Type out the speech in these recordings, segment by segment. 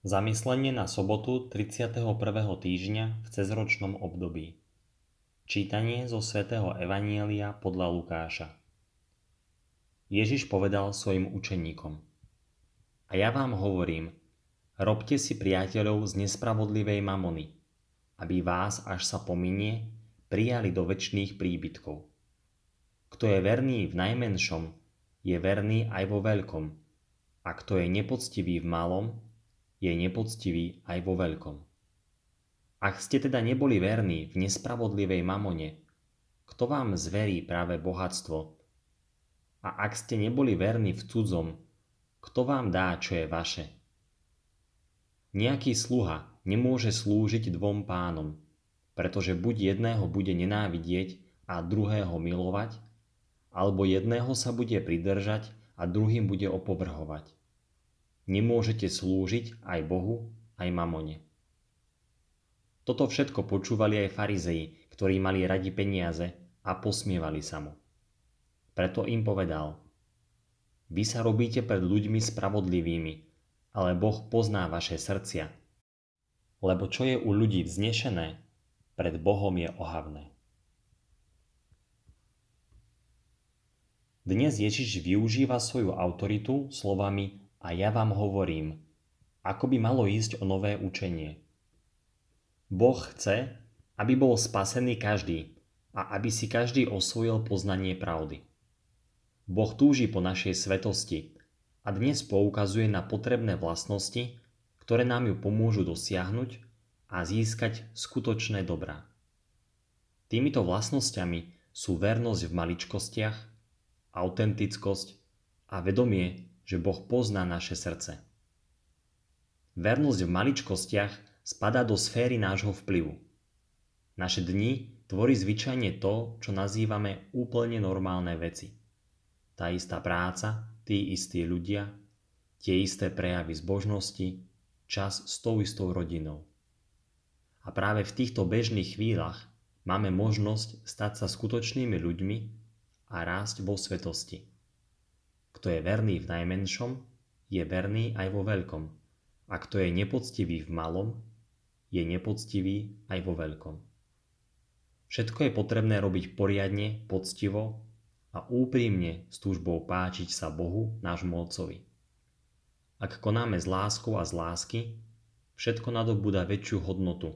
Zamyslenie na sobotu 31. týždňa v cezročnom období. Čítanie zo svätého Evanielia podľa Lukáša. Ježiš povedal svojim učeníkom. A ja vám hovorím, robte si priateľov z nespravodlivej mamony, aby vás, až sa pominie, prijali do väčšných príbytkov. Kto je verný v najmenšom, je verný aj vo veľkom. A kto je nepoctivý v malom, je nepoctivý aj vo veľkom. Ak ste teda neboli verní v nespravodlivej mamone, kto vám zverí práve bohatstvo? A ak ste neboli verní v cudzom, kto vám dá, čo je vaše? Nejaký sluha nemôže slúžiť dvom pánom, pretože buď jedného bude nenávidieť a druhého milovať, alebo jedného sa bude pridržať a druhým bude opovrhovať nemôžete slúžiť aj Bohu, aj mamone. Toto všetko počúvali aj farizeji, ktorí mali radi peniaze a posmievali sa mu. Preto im povedal, vy sa robíte pred ľuďmi spravodlivými, ale Boh pozná vaše srdcia. Lebo čo je u ľudí vznešené, pred Bohom je ohavné. Dnes Ježiš využíva svoju autoritu slovami a ja vám hovorím, ako by malo ísť o nové učenie. Boh chce, aby bol spasený každý a aby si každý osvojil poznanie pravdy. Boh túži po našej svetosti a dnes poukazuje na potrebné vlastnosti, ktoré nám ju pomôžu dosiahnuť a získať skutočné dobrá. Týmito vlastnosťami sú vernosť v maličkostiach, autentickosť a vedomie, že Boh pozná naše srdce. Vernosť v maličkostiach spadá do sféry nášho vplyvu. Naše dni tvorí zvyčajne to, čo nazývame úplne normálne veci. Tá istá práca, tí istí ľudia, tie isté prejavy zbožnosti, čas s tou istou rodinou. A práve v týchto bežných chvíľach máme možnosť stať sa skutočnými ľuďmi a rásť vo svetosti. Kto je verný v najmenšom, je verný aj vo veľkom. A kto je nepoctivý v malom, je nepoctivý aj vo veľkom. Všetko je potrebné robiť poriadne, poctivo a úprimne s túžbou páčiť sa Bohu, nášmu Otcovi. Ak konáme s láskou a z lásky, všetko nadobúda väčšiu hodnotu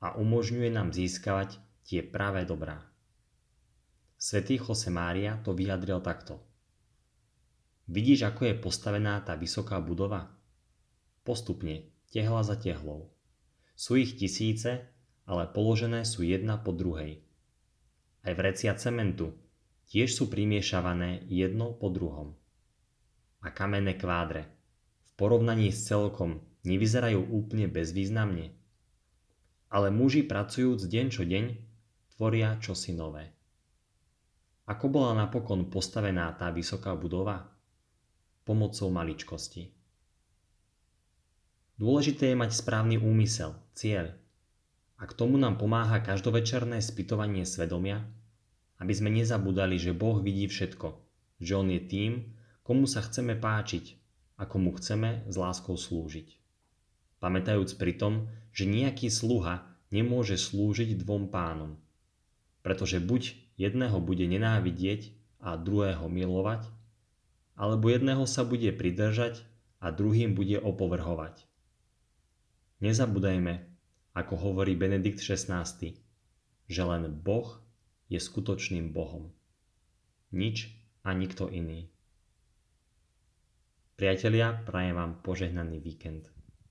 a umožňuje nám získavať tie pravé dobrá. Svetý Jose Mária to vyjadril takto – Vidíš, ako je postavená tá vysoká budova? Postupne, tehla za tehlou. Sú ich tisíce, ale položené sú jedna po druhej. Aj vrecia cementu tiež sú primiešavané jedno po druhom. A kamenné kvádre v porovnaní s celkom nevyzerajú úplne bezvýznamne. Ale muži pracujúc deň čo deň tvoria čosi nové. Ako bola napokon postavená tá vysoká budova? Pomocou maličkosti. Dôležité je mať správny úmysel, cieľ. A k tomu nám pomáha každovečerné spytovanie svedomia, aby sme nezabudali, že Boh vidí všetko, že On je tým, komu sa chceme páčiť a komu chceme s láskou slúžiť. Pamätajúc pritom, že nejaký sluha nemôže slúžiť dvom pánom, pretože buď jedného bude nenávidieť a druhého milovať, alebo jedného sa bude pridržať a druhým bude opovrhovať. Nezabúdajme, ako hovorí Benedikt XVI, že len Boh je skutočným Bohom. Nič a nikto iný. Priatelia, prajem vám požehnaný víkend.